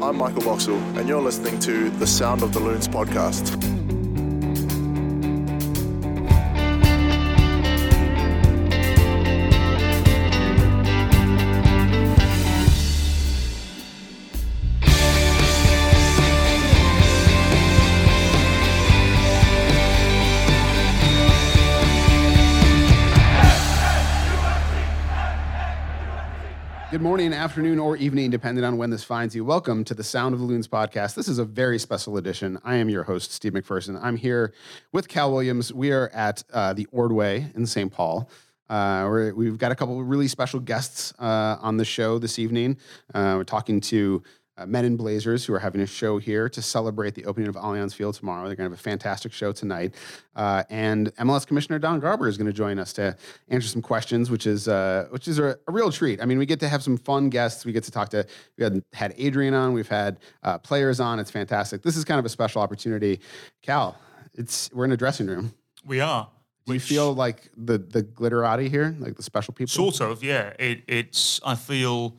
I'm Michael Boxall, and you're listening to the Sound of the Loons podcast. Good morning, afternoon, or evening, depending on when this finds you. Welcome to the Sound of the Loons podcast. This is a very special edition. I am your host, Steve McPherson. I'm here with Cal Williams. We are at uh, the Ordway in St. Paul. Uh, we're, we've got a couple of really special guests uh, on the show this evening. Uh, we're talking to uh, Men in Blazers, who are having a show here to celebrate the opening of Allianz Field tomorrow. They're going to have a fantastic show tonight. Uh, and MLS Commissioner Don Garber is going to join us to answer some questions, which is uh, which is a, a, real treat. I mean, we get to have some fun guests. We get to talk to we had had Adrian on, we've had uh, players on. It's fantastic. This is kind of a special opportunity. Cal, it's we're in a dressing room. We are. Do you feel like the the glitterati here, like the special people? Sort of, yeah. It, it's I feel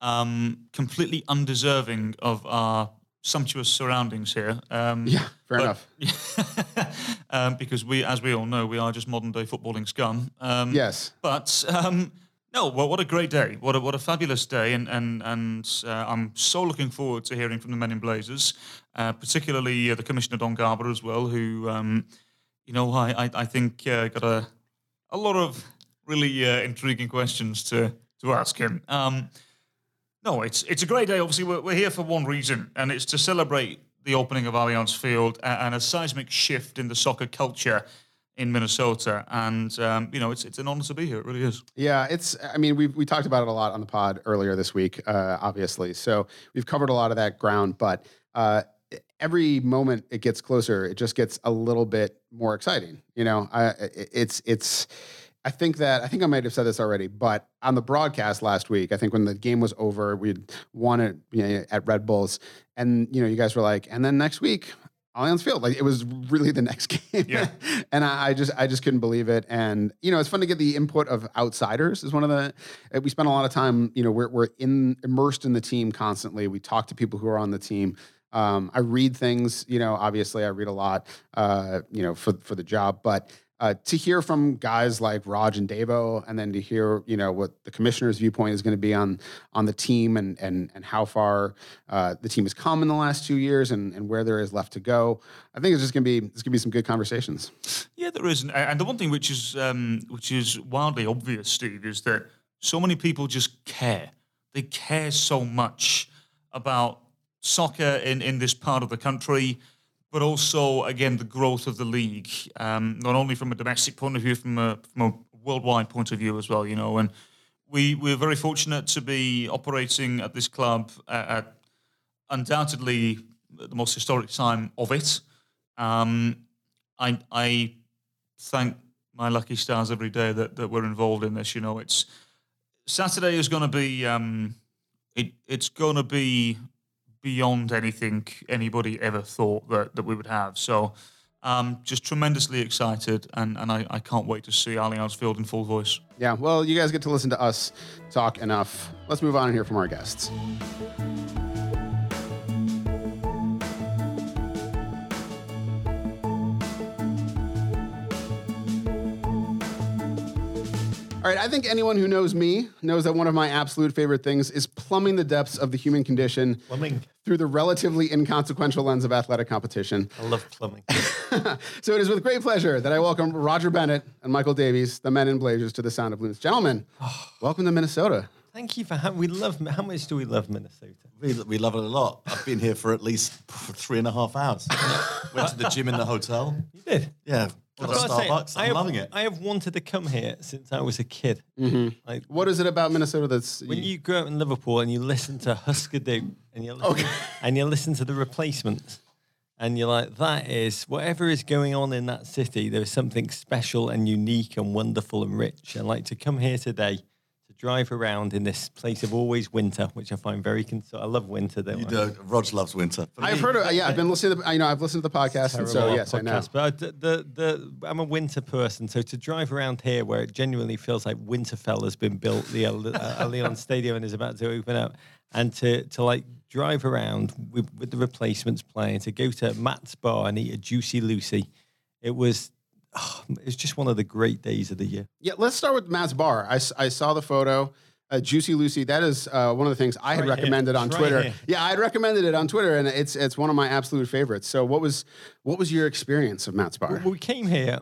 um, completely undeserving of our sumptuous surroundings here. Um, yeah, fair but, enough. um, because we, as we all know, we are just modern day footballing scum. Um, yes. But um, no, well, what a great day! What a what a fabulous day, and and and uh, I'm so looking forward to hearing from the Men in Blazers, uh, particularly uh, the Commissioner Don Garber as well, who um, you know I I, I think uh, got a a lot of really uh, intriguing questions to to ask him. No, it's it's a great day. Obviously, we're, we're here for one reason, and it's to celebrate the opening of Allianz Field and a seismic shift in the soccer culture in Minnesota. And um, you know, it's it's an honor to be here. It really is. Yeah, it's. I mean, we we talked about it a lot on the pod earlier this week, uh, obviously. So we've covered a lot of that ground, but. Uh, every moment it gets closer, it just gets a little bit more exciting. You know, I, it's it's I think that I think I might have said this already, but on the broadcast last week, I think when the game was over, we'd won it you know, at Red Bulls, and you know, you guys were like, and then next week, Allianz Field, like it was really the next game, yeah. and I, I, just I just couldn't believe it, and you know, it's fun to get the input of outsiders. Is one of the uh, we spend a lot of time, you know, we're we're in immersed in the team constantly. We talk to people who are on the team. Um, I read things, you know, obviously I read a lot, uh, you know, for for the job, but uh, to hear from guys like Raj and Davo, and then to hear you know what the commissioner's viewpoint is going to be on on the team and and and how far uh, the team has come in the last two years and and where there is left to go. I think it's just going to be it's going to be some good conversations. Yeah, there is, and the one thing which is um, which is wildly obvious, Steve, is that so many people just care. They care so much about soccer in in this part of the country but also again the growth of the league, um, not only from a domestic point of view, from a, from a worldwide point of view as well. You know, and we we're very fortunate to be operating at this club at, at undoubtedly the most historic time of it. Um, I I thank my lucky stars every day that, that we're involved in this. You know, it's Saturday is going to be um, it, it's going to be beyond anything anybody ever thought that, that we would have. So, um, just tremendously excited, and, and I, I can't wait to see Allianz Field in full voice. Yeah, well, you guys get to listen to us talk enough. Let's move on and hear from our guests. All right, I think anyone who knows me knows that one of my absolute favorite things is plumbing the depths of the human condition. Plumbing. Through the relatively inconsequential lens of athletic competition. I love plumbing. so it is with great pleasure that I welcome Roger Bennett and Michael Davies, the men in Blazers, to the Sound of Loons. Gentlemen, oh. welcome to Minnesota. Thank you for having. We love. How much do we love Minnesota? We, we love it a lot. I've been here for at least three and a half hours. Went to the gym in the hotel. You did. Yeah, Got a Starbucks. I'm have, loving it. I have wanted to come here since I was a kid. Mm-hmm. Like, what is it about Minnesota that's when you, you grow up in Liverpool and you listen to Husker Du and you listen, okay. and you listen to the replacements and you're like, that is whatever is going on in that city. There is something special and unique and wonderful and rich. And like to come here today to drive around in this place of always winter, which I find very cons- I love winter. Don't You I? do. Rog loves winter. For I've me- heard of, yeah, I've been listening to, the, you know, I've listened to the podcast. And so, terrible yes, I know. podcast, But I, the, the, the, I'm a winter person, so to drive around here where it genuinely feels like Winterfell has been built, the Al- uh, Allianz Stadium and is about to open up, and to, to like drive around with, with the replacements playing, to go to Matt's bar and eat a Juicy Lucy, it was, oh, it was just one of the great days of the year. Yeah, let's start with Matt's bar. I, I saw the photo. Uh, Juicy Lucy, that is uh, one of the things I had right here. recommended on It's Twitter. yeah, I had recommended it on Twitter, and it's it's one of my absolute favorites. So, what was what was your experience of Matt's bar? Well, we came here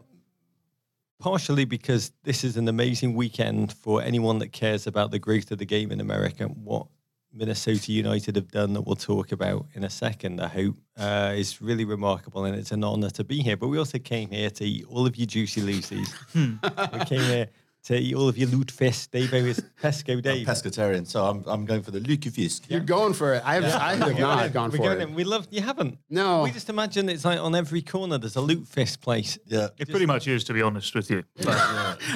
partially because this is an amazing weekend for anyone that cares about the growth of the game in America. What Minnesota United have done that we'll talk about in a second, I hope, uh, is really remarkable and it's an honour to be here. But we also came here to eat all of you juicy Lucy's. we came here to eat all of your lutefisk. fish. Dave is Pesco I'm Dave. pescatarian, so I'm, I'm going for the lutefisk. You're going for it. I have I have not gone We're for going it. in. We love. You haven't. No. We just imagine it's like on every corner. There's a lutefisk place. Yeah. It pretty much is, to be honest with you.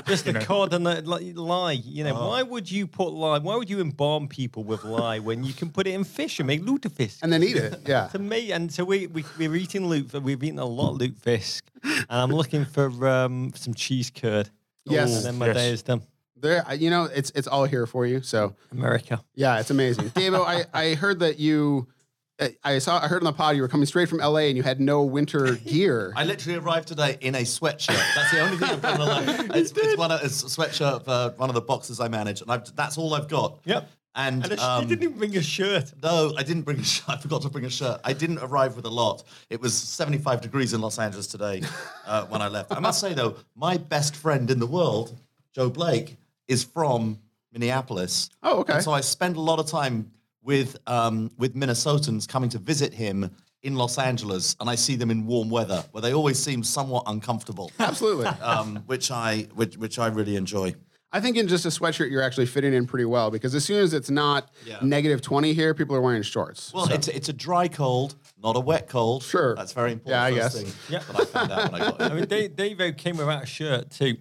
Just a cod and a li- lie. You know, Oh. why would you put lie? Why would you embalm people with lie when you can put it in fish and make lutefisk? And then eat it. Yeah. to me, and so we, we we're eating loot. We've eaten a lot of lutefisk, and I'm looking for um, some cheese curd. Yes. and then my Yes. day is done. There, you know, it's it's all here for you. So America. yeah, it's amazing. Davo, I I heard that you. I- I saw. I heard on the pod you were coming straight from LA and you had no winter gear. I literally arrived today in a sweatshirt. That's the only thing I've got in life. It's, it's one of it's a sweatshirt for one of the boxes I manage, and I've, that's all I've got. Yep. And, And a um, you didn't even bring a shirt. No, I didn't bring a shirt. I forgot to bring a shirt. I didn't arrive with a lot. It was 75 degrees in Los Angeles today uh, when I left. I must say, though, my best friend in the world, Joe Blake, is from Minneapolis. Oh, okay. And so I spend a lot of time with, um, with Minnesotans coming to visit him in Los Angeles, and I see them in warm weather, where they always seem somewhat uncomfortable, Absolutely. um, which, I, which, which I really enjoy. I think in just a sweatshirt you're actually fitting in pretty well because as soon as it's not Yeah. negative twenty here, people are wearing shorts. Well, it's, it's a dry cold, not a wet cold. Sure. That's very important. Yeah, I first guess. Thing Yeah. That I found out when I got here. I mean, Dave, Dave came without a shirt too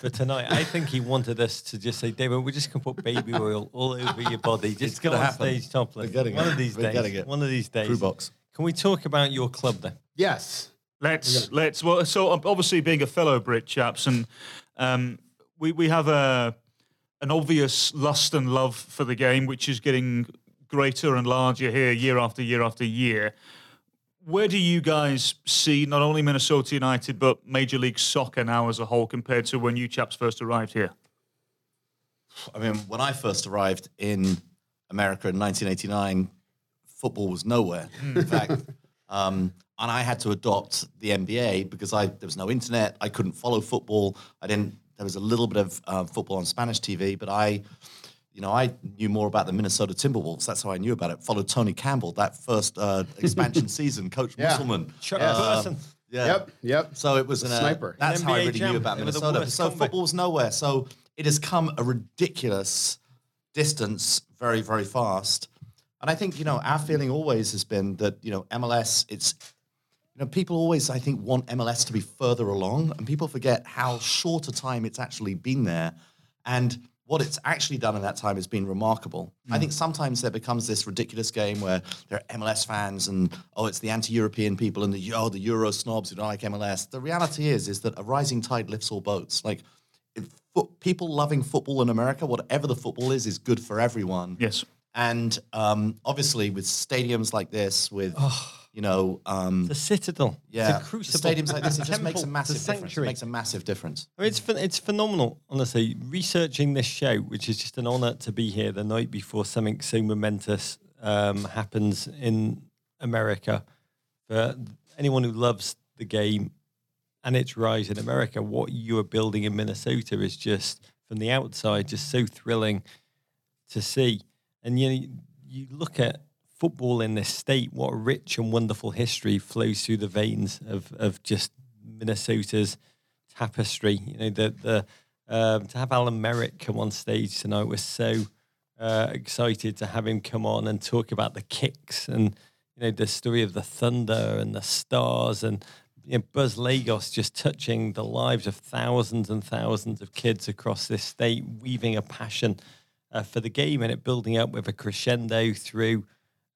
for tonight. I think he wanted us to just say, David, we're just going to put baby oil all over your body. Just It's go gonna on happen. stage topless. We're getting one it. of these We're days. getting it. One of these days. Crew box. Can we talk about your club then? yes. Let's let's well. So um, obviously, being a fellow Brit chaps, and um, we we have a an obvious lust and love for the game, which is getting greater and larger here year after year after year. Where do you guys see not only Minnesota United but Major League Soccer now as a whole compared to when you chaps first arrived here? I mean, when I first arrived in America in 1989, football was nowhere. In fact, um, and I had to adopt the NBA because I there was no internet. I couldn't follow football. I didn't. There was a little bit of uh, football on Spanish TV, but I, you know, I knew more about the Minnesota Timberwolves. That's how I knew about it. Followed Tony Campbell that first uh, expansion season, Coach Yeah. Musselman. Chuck Um, Person. Yeah. Yep. Yep. So it was an, uh, Sniper. That's An how I really jam. knew about They were the Minnesota. So combo. football's nowhere. So it has come a ridiculous distance very, very fast. And I think, you know, our feeling always has been that, you know, MLS, it's, you know, people always, I think, want MLS to be further along, and people forget how short a time it's actually been there. And what it's actually done in that time has been remarkable. I think sometimes there becomes this ridiculous game where there are MLS fans and oh, it's the anti-European people and the oh, the Euro snobs who don't like MLS. The reality is, is that a rising tide lifts all boats. Like people loving football in America, whatever the football is, is good for everyone. Yes. And um, obviously, with stadiums like this, with you know, um, The Citadel. yeah, the a the stadiums like this, it just makes a massive difference. It makes a massive difference. I mean, it's it's phenomenal, honestly. Researching this show, which is just an honour to be here the night before something so momentous um, happens in America. For anyone who loves the game and its rise in America, what you are building in Minnesota is just from the outside just so thrilling to see. And you you look at football in this state, what a rich and wonderful history flows through the veins of of just Minnesota's tapestry. You know, the the um, to have Alan Merrick come on stage tonight was so uh, excited to have him come on and talk about the kicks and you know the story of the thunder and the stars and you know, Buzz Lagos just touching the lives of thousands and thousands of kids across this state, weaving a passion uh, for the game and it building up with a crescendo through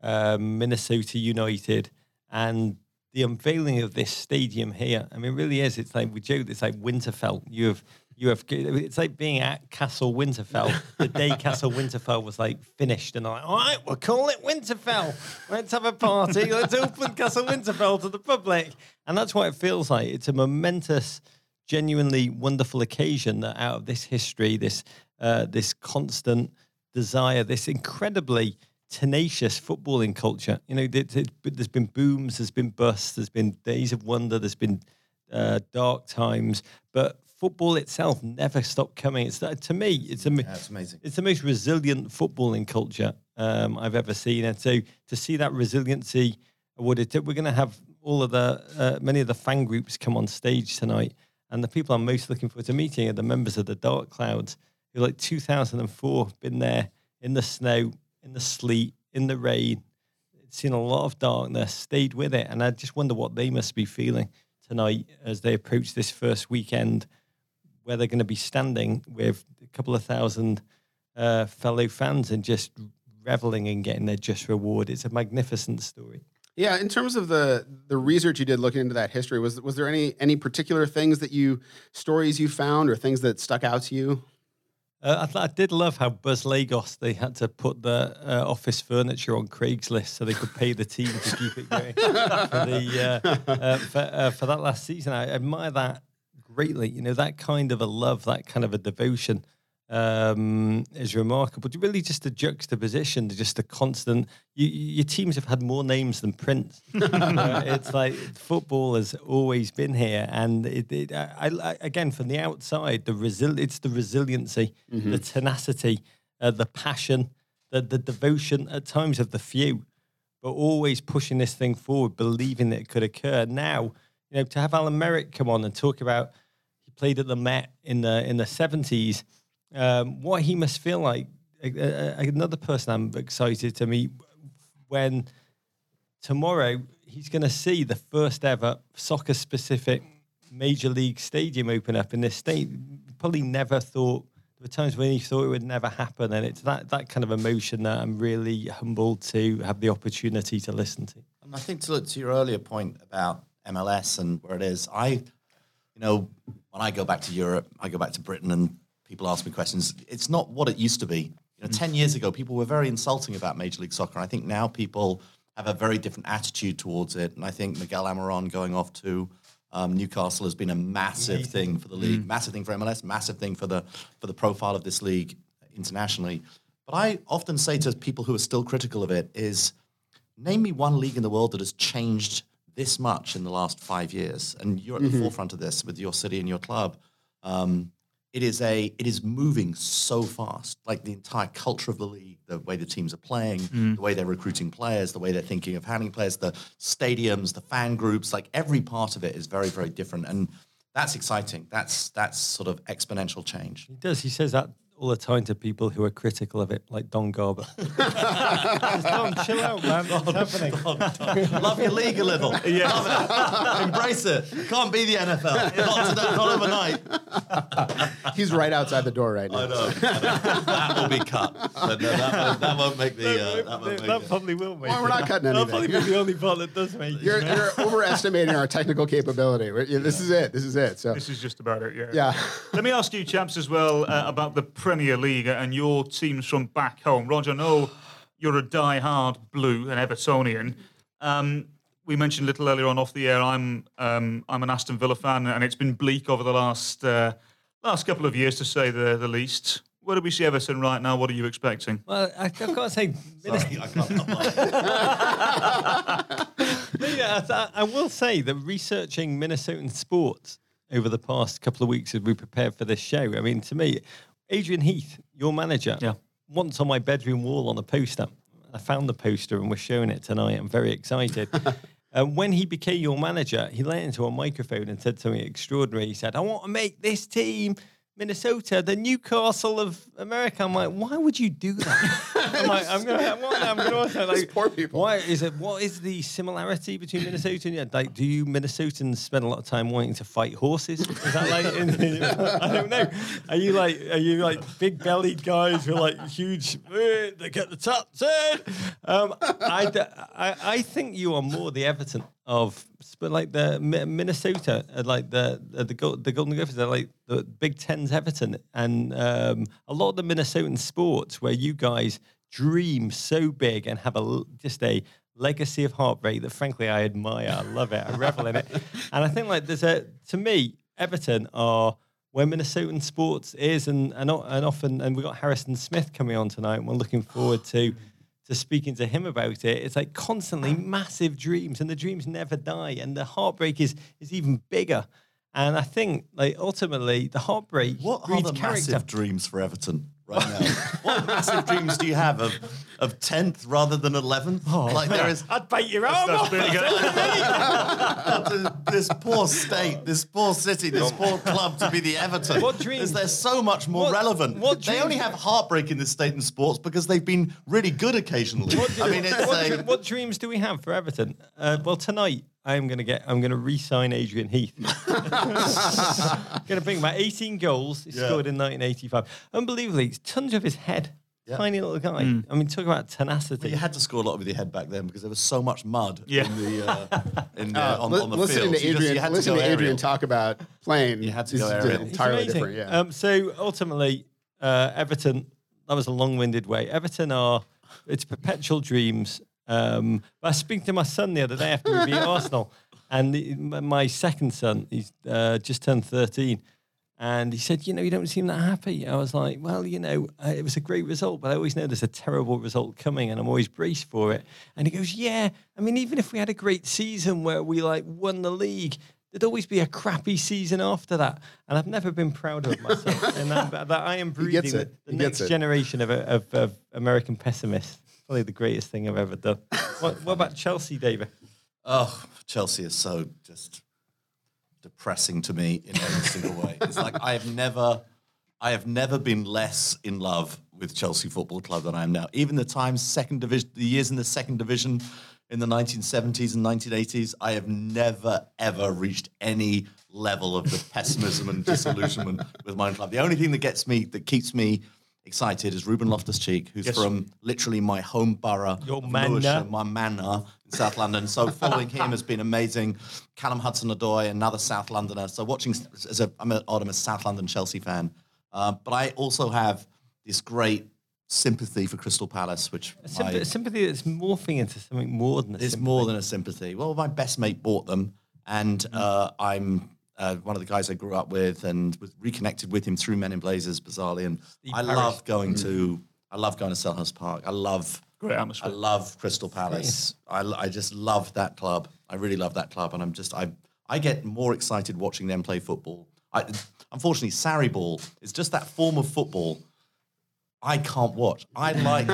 um, Minnesota United and the unveiling of this stadium here. I mean, it really is. It's like we joke. It's like Winterfell. You have you have. It's like being at Castle Winterfell the day Castle Winterfell was like finished, and I'm like, all right, we'll call it Winterfell. Let's have a party. Let's open Castle Winterfell to the public, and that's what it feels like. It's a momentous, genuinely wonderful occasion that out of this history, this uh, this constant desire, this incredibly tenacious footballing culture. You know, there's been booms, there's been busts, there's been days of wonder, there's been uh, dark times, but football itself never stopped coming. It's to me, it's a, yeah, amazing. It's the most resilient footballing culture um, I've ever seen, and so to see that resiliency, it, we're going to have all of the uh, many of the fan groups come on stage tonight, and the people I'm most looking forward to meeting are the members of the Dark Clouds, who like 2004 been there in the snow in the sleet, in the rain, seen a lot of darkness, stayed with it. And I just wonder what they must be feeling tonight as they approach this first weekend where they're going to be standing with a couple of thousand uh, fellow fans and just reveling and getting their just reward. It's a magnificent story. Yeah, in terms of the the research you did looking into that history, was was there any any particular things that you stories you found or things that stuck out to you? Uh, I, I, did love how Buzz Lagos they had to put the uh, office furniture on Craigslist so they could pay the team to keep it going for the uh, uh for, uh, for, that last season. I admire that greatly. You know that kind of a love, that kind of a devotion um, is remarkable. Really, just a juxtaposition, just a constant. You, your teams have had more names than Prince. uh, it's like football has always been here, and it, it, I, I, again from the outside, the resil- it's the resiliency, mm-hmm. the tenacity, uh, the passion, the the devotion at times of the few, but always pushing this thing forward, believing that it could occur. Now, you know, to have Alan Merrick come on and talk about he played at the Met in the in the seventies um, what he must feel like. another person I'm excited to meet when tomorrow he's going to see the first ever soccer specific major league stadium open up in this state. Probably never thought there were times when he thought it would never happen, and it's that that kind of emotion that I'm really humbled to have the opportunity to listen to. And I think to look to your earlier point about MLS and where it is, I, you know, when I go back to Europe, I go back to Britain, and people ask me questions. It's not what it used to be. You know, mm. 10 years ago, people were very insulting about Major League Soccer. I think now people have a very different attitude towards it. And I think Miguel Almiron going off to um, Newcastle has been a massive thing for the league, mm. massive thing for MLS, massive thing for the for the profile of this league internationally. But I often say to people who are still critical of it is, name me one league in the world that has changed this much in the last five years, and you're at mm-hmm. the forefront of this with your city and your club. Um, it is a it is moving so fast. Like the entire culture of the league the way the teams are playing mm. the way they're recruiting players the way they're thinking of handling players the stadiums the fan groups like every part of it is very very different. And that's exciting. That's that's sort of exponential change. He does. He says that all the time to people who are critical of it, like Don Garber. Don, chill out, man. What's happening? Don, Don. Love your league a little. Yeah. Embrace it. Can't be the NFL. Not today, not overnight. He's right outside the door right now. I know. that will be cut. no, that, that, won't make the. Uh, that, won't that probably will make. Well, we're not cutting anything. That'll probably be the only part that does make. You're, you're overestimating our technical capability. This is it. This is it. So this is just about it. Yeah. Yeah. Let me ask you, chaps, as well uh, about the. Premier League and your teams from back home. Roger, I know you're a die-hard blue and Evertonian. Um, we mentioned a little earlier on off the air. I'm um, I'm an Aston Villa fan, and it's been bleak over the last uh, last couple of years, to say the the least. Where do we see Everton right now? What are you expecting? Well, I, have got to say, Sorry, I can't. yeah, I, I will say that researching Minnesotan sports over the past couple of weeks as we prepared for this show, I mean, to me, Adrian Heath, your manager, yeah. once on my bedroom wall on a poster. I found the poster and we're showing it tonight. I'm very excited. And when he became your manager, he leaned into a microphone and said something extraordinary. He said, I want to make this team Minnesota, the Newcastle of America. I'm like, why would you do that? I'm like, I'm gonna, what, I'm gonna also like, poor people. Why is it? What is the similarity between Minnesota and yeah, like? Do you Minnesotans spend a lot of time wanting to fight horses? Is that like? In, I don't know. Are you like? Are you like big bellied guys with like huge? eh, They get the tops in. Um, I, I I think you are more the Everton of, but like the Minnesota, uh, like the the the, Golden Gophers, they're like the Big Ten's Everton, and um, a lot of the Minnesotan sports where you guys dream so big and have a just a legacy of heartbreak that frankly I admire. I love it. I revel in it, and I think like there's a to me Everton are where Minnesotan sports is, and and, and often and we've got Harrison Smith coming on tonight, and we're looking forward to to speaking to him about it. It's like constantly ah. massive dreams, and the dreams never die, and the heartbreak is is even bigger. And I think, like ultimately, the heartbreak What are the character. massive dreams for Everton right now? what massive dreams do you have of of tenth rather than eleventh? like there is I'd bite your arm off. this poor state, this poor city, this poor club to be the Everton. What dreams- Is they're so much more What- relevant? what they only have heartbreak in this state in sports because they've been really good occasionally. I mean, it's what, a, dr- what dreams do we have for Everton? Uh, well, tonight I'm going to get. I'm going to re-sign Adrian Heath. going to bring about 18 goals. He Yeah. scored in 1985. Unbelievably, it's tons of his head. Yeah. Tiny little guy. I mean, talk about tenacity. you had to score a lot with your head back then because there was so much mud Yeah. in the uh, in the, Uh, on, li- on the listening field. to You just- Adrian, you had to listen to Adrian talk about playing. You had to go aerial. It's entirely different. Yeah. Um, so ultimately, uh, Everton. That was a long-winded way. Everton are it's perpetual dreams. Um, but I was speaking to my son the other day after we beat Arsenal, and the, my second son, he's uh, just turned thirteen, and he said, "You know, you don't seem that happy." I was like, "Well, you know, it was a great result, but I always know there's a terrible result coming, and I'm always braced for it." And he goes, "Yeah, I mean, even if we had a great season where we like won the league." There'd always be a crappy season after that, and I've never been prouder of myself. and that, that I am breeding the next generation of, of, of American pessimists. Probably the greatest thing I've ever done. what, what about Chelsea, David? Oh, Chelsea is so just depressing to me in every single way. It's like I have never, I have never been less in love with Chelsea Football Club than I am now. Even the times second division, the years in the second division in the 1970s and 1980s, I have never ever reached any level of the pessimism and disillusionment with my club. The only thing that gets me, that keeps me excited, is Ruben Loftus-Cheek, who's from literally my home borough, Your manor. Lewisham, my manor in South London. So following him has been amazing. Callum Hudson-Odoi, another South Londoner. So watching as a I'm a, I'm a South London Chelsea fan, uh, but I also have this great sympathy for Crystal Palace, which A sympathy, that's morphing into something more than a it's sympathy. more than a sympathy. Well, my best mate bought them, and uh, I'm uh, one of the guys I grew up with, and was reconnected with him through Men in Blazers, bizarrely. And I Parish. love going to, I love going to Selhurst Park. I love, Great atmosphere. I love Crystal Palace. I, I just love that club. I really love that club, and I'm just I I get more excited watching them play football. I, unfortunately, Sarri ball is just that form of football. I can't watch. I like.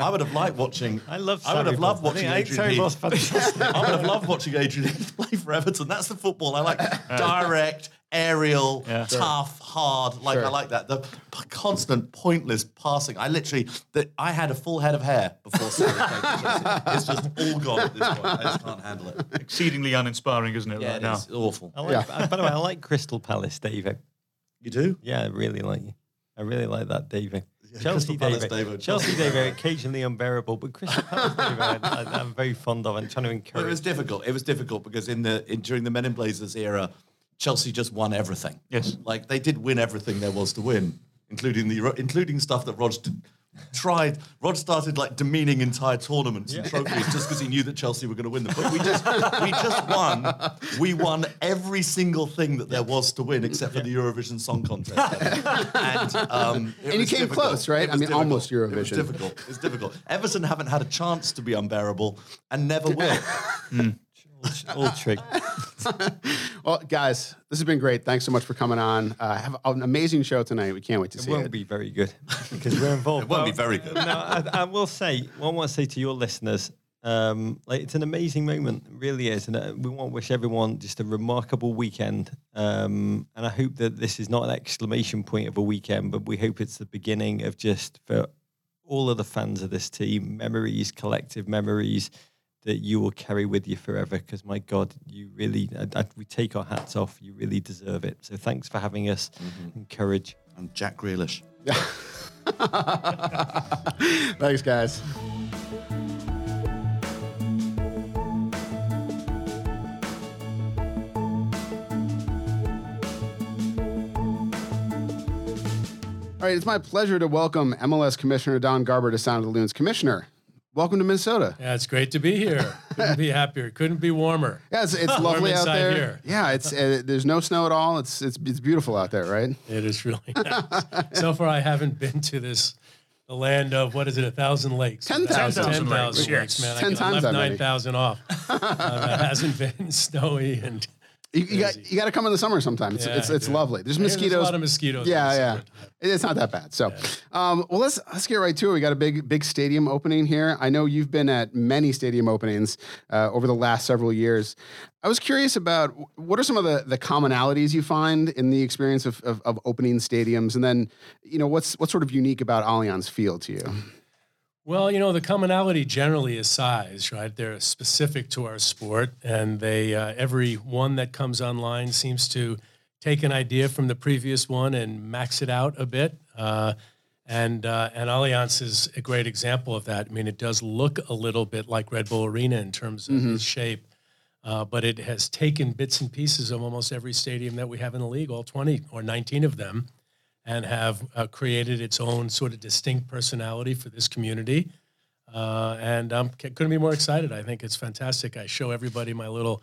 I would have liked watching. I love I would have loved ball. I watching think Adrian Sarri Heath. ball's fantastic. I would have loved watching Adrian Heath play for Everton. That's the football I like. Direct, aerial, Yeah. tough, hard. Like I like that. The p- constant, pointless passing. I literally, the, I had a full head of hair before Sarri came to Chelsea. It's just all gone at this point. I just can't handle it. Exceedingly uninspiring, isn't it? Yeah, right it now. is awful. I like, uh, By the way, I like Crystal Palace, David. You do? Yeah, I really like you. I really like that, David. Chelsea Crystal Palace, David. David. Chelsea Chelsea David, occasionally unbearable, but Crystal Palace David, I, I, I'm very fond of and trying to But it was difficult. It was difficult because in the in, during the Men in Blazers era, Chelsea just won everything. Yes. like they did win everything there was to win, including the including stuff that Rog did, tried. Rod started like demeaning entire tournaments and trophies just because he knew that Chelsea were going to win them. But we just we just won. We won every single thing that there was to win except for the Eurovision Song Contest. and um, And you came difficult. close, right? I mean, difficult. almost It was Eurovision. difficult. It's difficult. Everton haven't had a chance to be unbearable and never will. All trick. Well, guys, this has been great. Thanks so much for coming on. Uh, have an amazing show tonight. We can't wait to It see it. It won't be very good because we're involved. It won't be very good. No, I, I will say, one I want to say to your listeners, Um, like it's an amazing moment, it really is, and uh, we want to wish everyone just a remarkable weekend. Um, and I hope that this is not an exclamation point of a weekend, but we hope it's the beginning of just for all of the fans of this team, memories, collective memories that you will carry with you forever. Because my God, you really, I, I, we take our hats off. You really deserve it. So thanks for having us. Mm-hmm. And courage. And Jack Grealish. Thanks, guys. All right, it's my pleasure to welcome MLS Commissioner Don Garber to Sound of the Loons. Commissioner, welcome to Minnesota. Yeah, it's great to be here. Couldn't be happier. Couldn't be warmer. Yeah, it's, it's lovely out there. here. Yeah, it's uh, there's no snow at all. It's it's it's beautiful out there, right? It is really nice. so far, I haven't been to this, the land of what is it, a thousand lakes? 10,000. 10,000 lakes, lakes, yes. man. 10 I, times I left that 9,000 off. uh, it hasn't been snowy and You, you got you got to come in the summer sometime. It's Yeah, it's, it's lovely. There's There's mosquitoes. a lot of mosquitoes. Yeah, yeah. It's not that bad. So, um, well, let's let's get right to it. We got a big big stadium opening here. I know you've been at many stadium openings uh, over the last several years. I was curious about what are some of the, the commonalities you find in the experience of, of, of opening stadiums, and then you know what's what's sort of unique about Allianz Field to you. Well, you know, the commonality generally is size, right? They're specific to our sport, and they uh, every one that comes online seems to take an idea from the previous one and max it out a bit. Uh, and uh, and Allianz is a great example of that. I mean, it does look a little bit like Red Bull Arena in terms of its shape, uh, but it has taken bits and pieces of almost every stadium that we have in the league, all 20 or 19 of them, and have uh, created its own sort of distinct personality for this community. Uh, and I um, couldn't be more excited. I think it's fantastic. I show everybody my little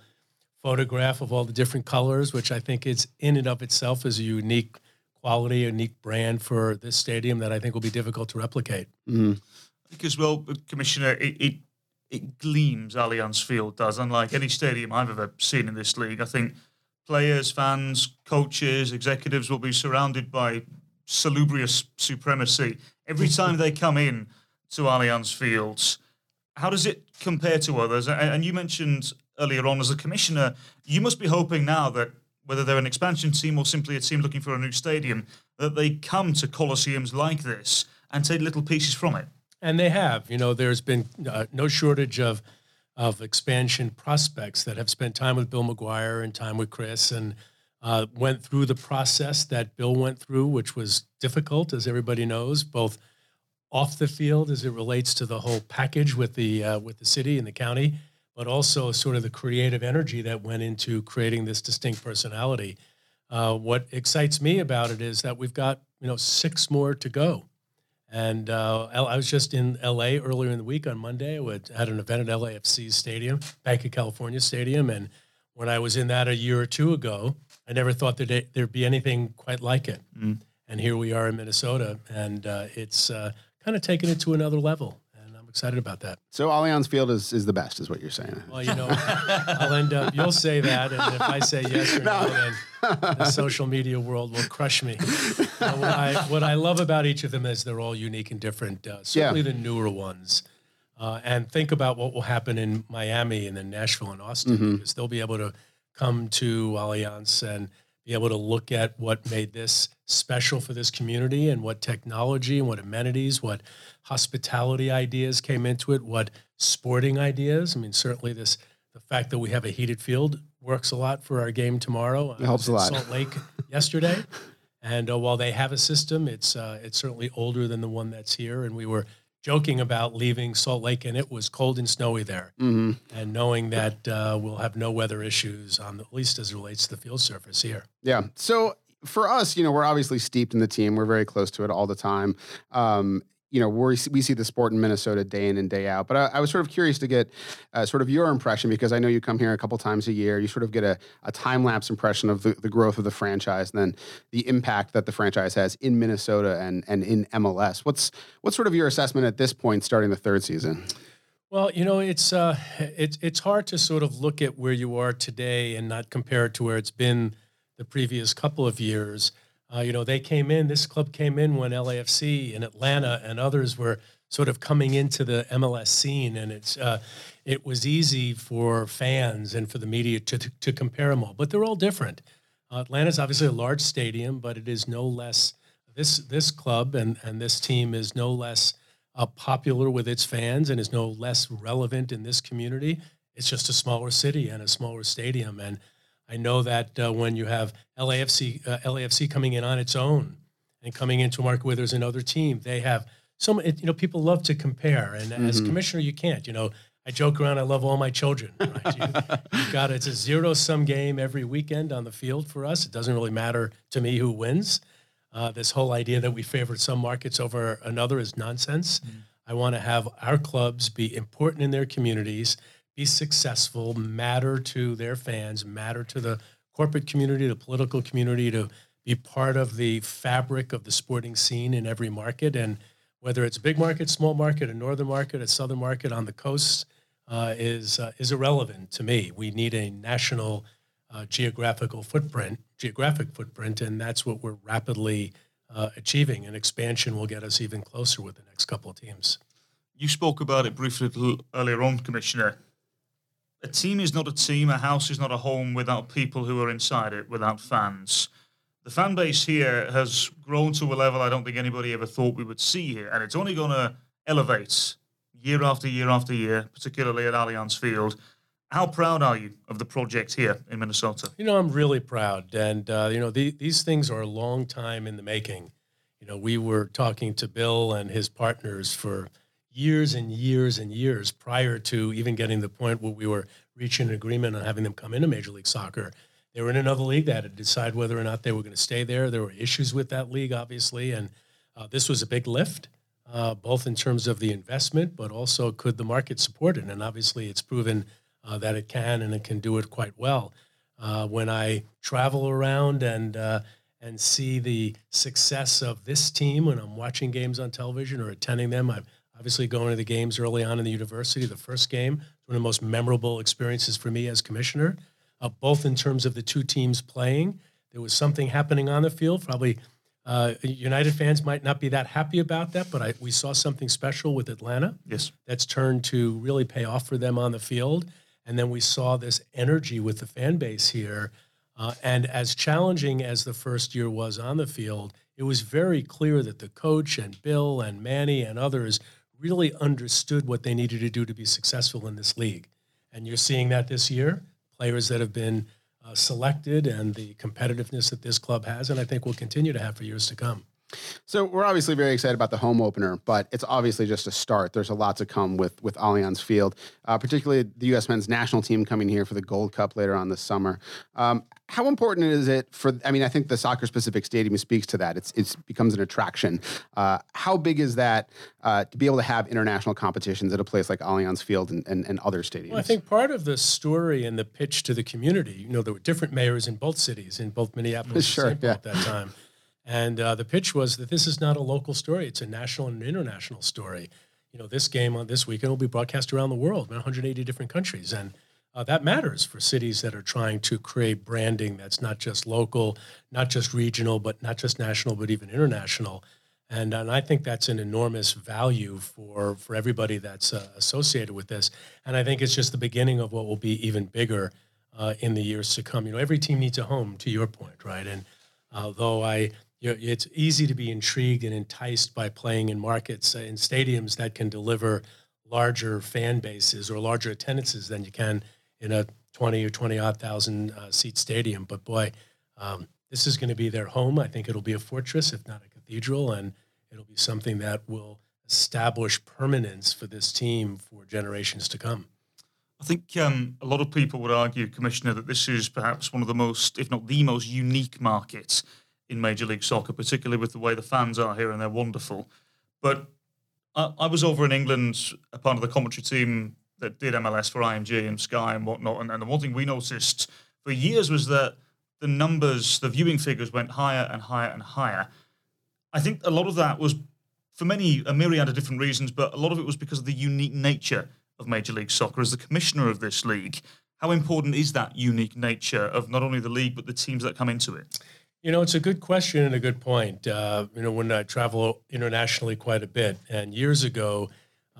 photograph of all the different colors, which I think is in and of itself is a unique quality, a unique brand for this stadium that I think will be difficult to replicate. Because, well, Commissioner, it, it it gleams Allianz Field does, unlike any stadium I've ever seen in this league. I think players, fans, coaches, executives will be surrounded by salubrious supremacy every time they come in to Allianz Fields. How does it compare to others? And, you mentioned earlier on, as a commissioner, you must be hoping now that whether they're an expansion team or simply a team looking for a new stadium, that they come to coliseums like this and take little pieces from it. And they have. You know, there's been uh, no shortage of of expansion prospects that have spent time with Bill McGuire and time with Chris and uh, went through the process that Bill went through, which was difficult, as everybody knows, both off the field as it relates to the whole package with the uh, with the city and the county, but also sort of the creative energy that went into creating this distinct personality. Uh, what excites me about it is that we've got you know six more to go. And uh, I was just in LA earlier in the week on Monday. I had an event at LAFC Stadium, Banc of California Stadium. And when I was in that a year or two ago, I never thought that there'd be anything quite like it. And here we are in Minnesota, and uh, it's uh, kind of taken it to another level. Excited about that. So Allianz Field is is the best, is what you're saying. Well, you know, I'll end up, you'll say that. And if I say yes or no, then the social media world will crush me. What, I, what I love about each of them is they're all unique and different, uh, certainly the newer ones. Uh, and think about what will happen in Miami and then Nashville and Austin because they'll be able to come to Allianz and be able to look at what made this special for this community and what technology and what amenities, what hospitality ideas came into it, what sporting ideas. I mean, certainly this the fact that we have a heated field works a lot for our game tomorrow. It helps a lot. Salt Lake yesterday, and uh, while they have a system, it's uh, it's certainly older than the one that's here. And we were joking about leaving Salt Lake, and it was cold and snowy there. Mm-hmm. And knowing that uh, we'll have no weather issues on the, at least as it relates to the field surface here. Yeah. So for us, you know, we're obviously steeped in the team. We're very close to it all the time. Um, you know, we we see the sport in Minnesota day in and day out. But I, I was sort of curious to get uh, sort of your impression because I know you come here a couple times a year. You sort of get a, a time lapse impression of the, the growth of the franchise and then the impact that the franchise has in Minnesota and and in MLS. What's what's sort of your assessment at this point, starting the third season? Well, you know, it's uh, it's it's hard to sort of look at where you are today and not compare it to where it's been the previous couple of years. Uh, you know, they came in. This club came in when LAFC and Atlanta and others were sort of coming into the MLS scene, and it's uh, it was easy for fans and for the media to to compare them all, but they're all different. Uh, Atlanta's obviously a large stadium, but it is no less this this club and and this team is no less uh, popular with its fans and is no less relevant in this community. It's just a smaller city and a smaller stadium, and I know that uh, when you have LAFC uh, LAFC coming in on its own and coming into a market where there's another team, they have some. You know, people love to compare, and as commissioner, you can't. You know, I joke around. I love all my children. Right? You, have got it's a zero sum game every weekend on the field for us. It doesn't really matter to me who wins. Uh, this whole idea that we favor some markets over another is nonsense. I want to have our clubs be important in their communities, be successful, matter to their fans, matter to the corporate community, the political community, to be part of the fabric of the sporting scene in every market. And whether it's a big market, small market, a northern market, a southern market on the coast, uh, is uh, is irrelevant to me. We need a national uh, geographical footprint, geographic footprint, and that's what we're rapidly uh, achieving. And expansion will get us even closer with the next couple of teams. You spoke about it briefly earlier on, Commissioner. A team is not a team, a house is not a home without people who are inside it, without fans. The fan base here has grown to a level I don't think anybody ever thought we would see here, and it's only going to elevate year after year after year, particularly at Allianz Field. How proud are you of the project here in Minnesota? You know, I'm really proud, and uh, you know, the, these things are a long time in the making. You know, we were talking to Bill and his partners for years and years and years prior to even getting to the point where we were reaching an agreement on having them come into Major League Soccer. They were in another league that had to decide whether or not they were going to stay there. There were issues with that league, obviously, and uh, this was a big lift, uh, both in terms of the investment, but also could the market support it? And obviously, it's proven uh, that it can, and it can do it quite well. Uh, when I travel around and uh, and see the success of this team when I'm watching games on television or attending them, I'm obviously going to the games early on in the university. The first game was one of the most memorable experiences for me as commissioner, uh, both in terms of the two teams playing. There was something happening on the field. Probably uh, United fans might not be that happy about that, but I, we saw something special with Atlanta Yes. that's turned to really pay off for them on the field. And then we saw this energy with the fan base here. Uh, and as challenging as the first year was on the field, it was very clear that the coach and Bill and Manny and others really understood what they needed to do to be successful in this league. And you're seeing that this year. Players that have been uh, selected and the competitiveness that this club has, and I think will continue to have for years to come. So we're obviously very excited about the home opener, but it's obviously just a start. There's a lot to come with with Allianz Field, uh, particularly the U.S. men's national team coming here for the Gold Cup later on this summer. Um, how important is it for? I mean, I think the soccer specific stadium speaks to that. It's it's becomes an attraction. Uh, how big is that uh, to be able to have international competitions at a place like Allianz Field and, and, and other stadiums? Well, I think part of the story and the pitch to the community, you know, there were different mayors in both cities, in both Minneapolis Sure, and St. Paul yeah. at that time. And uh, the pitch was that this is not a local story; it's a national and international story. You know, this game on this weekend will be broadcast around the world, in 180 different countries, and uh, that matters for cities that are trying to create branding that's not just local, not just regional, but not just national, but even international. And, and I think that's an enormous value for, for everybody that's uh, associated with this. And I think it's just the beginning of what will be even bigger uh, in the years to come. You know, every team needs a home, to your point, right? And although I, you know, it's easy to be intrigued and enticed by playing in markets, in stadiums that can deliver larger fan bases or larger attendances than you can in a 20 or 20 odd thousand uh, seat stadium. But boy, um, this is going to be their home. I think it'll be a fortress, if not a cathedral, and it'll be something that will establish permanence for this team for generations to come. I think um, a lot of people would argue, Commissioner, that this is perhaps one of the most, if not the most unique markets in Major League Soccer, particularly with the way the fans are here and they're wonderful. But I, I was over in England, a part of the commentary team that did MLS for IMG and Sky and whatnot. And, and the one thing we noticed for years was that the numbers, the viewing figures went higher and higher and higher. I think a lot of that was, for many, a myriad of different reasons, but a lot of it was because of the unique nature of Major League Soccer. As the commissioner of this league, how important is that unique nature of not only the league, but the teams that come into it? You know, it's a good question and a good point. Uh, you know, when I travel internationally quite a bit, and years ago,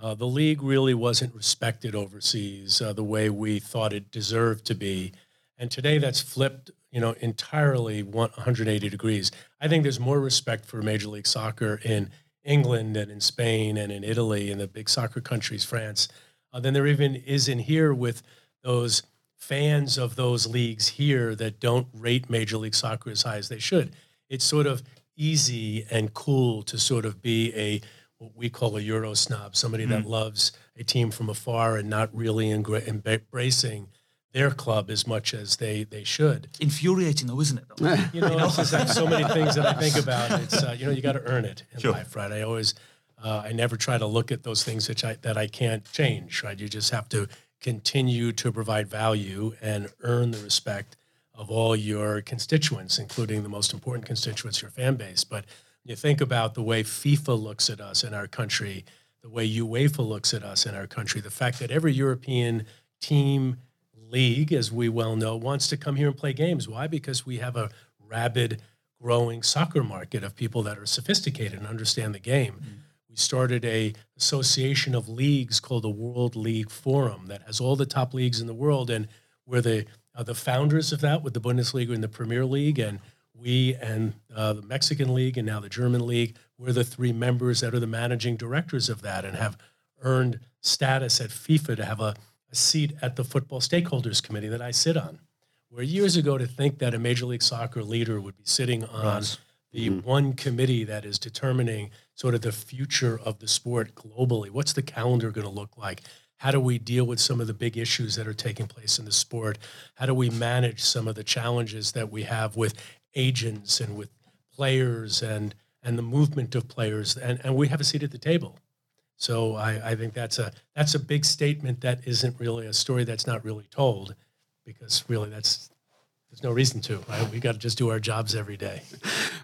uh, the league really wasn't respected overseas uh, the way we thought it deserved to be. And today that's flipped, you know, entirely 180 degrees. I think there's more respect for Major League Soccer in England and in Spain and in Italy and the big soccer countries, France, uh, than there even is in here with those fans of those leagues here that don't rate Major League Soccer as high as they should. It's sort of easy and cool to sort of be a what we call a Euro snob, somebody that loves a team from afar and not really engra- embracing their club as much as they they should. Infuriating though, isn't it? Though? You know, like so many things that I think about. It's uh, you know, you got to earn it in Sure. life, right? I always, uh, I never try to look at those things that I that I can't change, right? You just have to continue to provide value and earn the respect of all your constituents, including the most important constituents, your fan base. But you think about the way FIFA looks at us in our country, the way UEFA looks at us in our country, the fact that every European team league, as we well know, wants to come here and play games. Why? Because we have a rabid, growing soccer market of people that are sophisticated and understand the game. Mm. We started a association of leagues called the World League Forum that has all the top leagues in the world, and we're the uh, the founders of that with the Bundesliga and the Premier League, and we and uh, the Mexican League and now the German League. We're the three members that are the managing directors of that and have earned status at FIFA to have a, a seat at the Football Stakeholders Committee that I sit on. Where years ago to think that a Major League Soccer leader would be sitting on the mm-hmm. one committee that is determining sort of the future of the sport globally. What's the calendar going to look like? How do we deal with some of the big issues that are taking place in the sport? How do we manage some of the challenges that we have with agents and with players and and the movement of players? And, and we have a seat at the table. So I, I think that's a that's a big statement that isn't really a story that's not really told, because really that's there's no reason to. Right? We got to just do our jobs every day.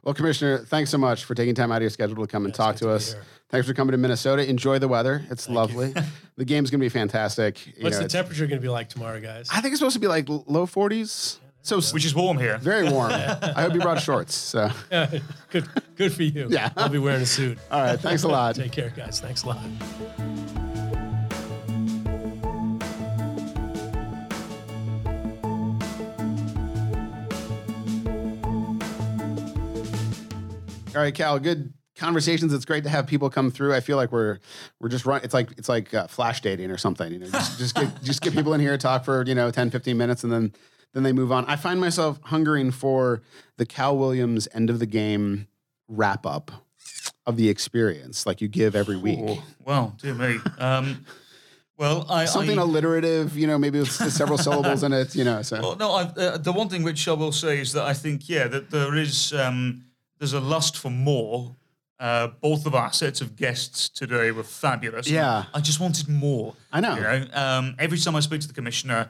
Well, Commissioner, thanks so much for taking time out of your schedule to come and talk to to us. here. Thanks for coming to Minnesota. Enjoy the weather. It's lovely. the game's going to be fantastic. You What's know, the temperature going to be like tomorrow, guys? I think it's supposed to be like low 40s. So Which is warm here. very warm. I hope you brought shorts. So, good, good for you. Yeah. I'll be wearing a suit. all right. Thanks a lot. Take care, guys. Thanks a lot. All right, Cal. Good conversations. It's great to have people come through. I feel like we're we're just run. It's like it's like uh, flash dating or something. You know, just, just get just get people in here, talk for you know 10, 15 minutes, and then then they move on. I find myself hungering for the Cal Williams end of the game wrap up of the experience, like you give every week. Oh, well, dear me. Um, well, I Something I, alliterative, you know, maybe with several syllables in it, you know. So Well, no, I, uh, the one thing which I will say is that I think, yeah, that there is um, there's a lust for more. Uh, both of our sets of guests today were fabulous. Yeah. I just wanted more. I know. You know, um, every time I speak to the commissioner,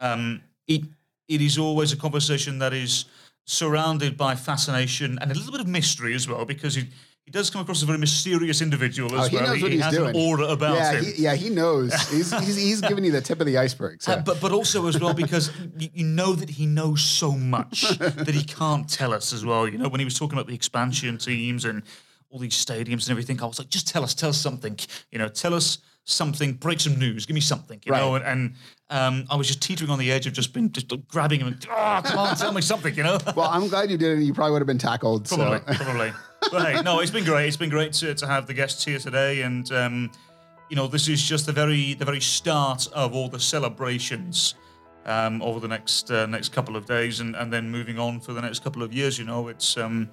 um, it it is always a conversation that is surrounded by fascination and a little bit of mystery as well, because he he does come across as a very mysterious individual as Oh, he well. knows what he he's has doing. an aura about yeah, him. he, yeah, he knows. He's, he's he's giving you the tip of the iceberg. So. Uh, but but also as well because you, you know that he knows so much that he can't tell us as well. You know when he was talking about the expansion teams and all these stadiums and everything, I was like, just tell us, tell us something. You know, tell us something, break some news, give me something. You know, and, and um, I was just teetering on the edge of just been just grabbing him and oh, come on, tell me something. You know. well, I'm glad you did it. You probably would have been tackled. Probably, So. probably. Hey, no, it's been great. It's been great to, to have the guests here today, and um, you know, this is just the very the very start of all the celebrations um, over the next uh, next couple of days, and, and then moving on for the next couple of years. You know, it's um,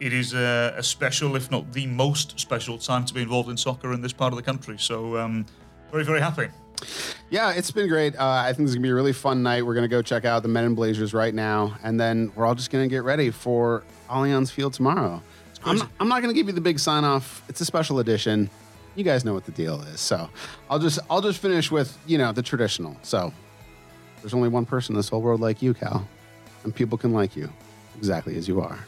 it is a, a special, if not the most special, time to be involved in soccer in this part of the country. So, um, very very happy. Yeah, it's been great. Uh, I think is gonna be a really fun night. We're gonna go check out the Men in Blazers right now, and then we're all just gonna get ready for Allianz Field tomorrow. I'm not, I'm not gonna give you the big sign off. It's a special edition. You guys know what the deal is. So I'll just I'll just finish with you know the traditional. So there's only one person in this whole world like you, Cal, and people can like you exactly as you are.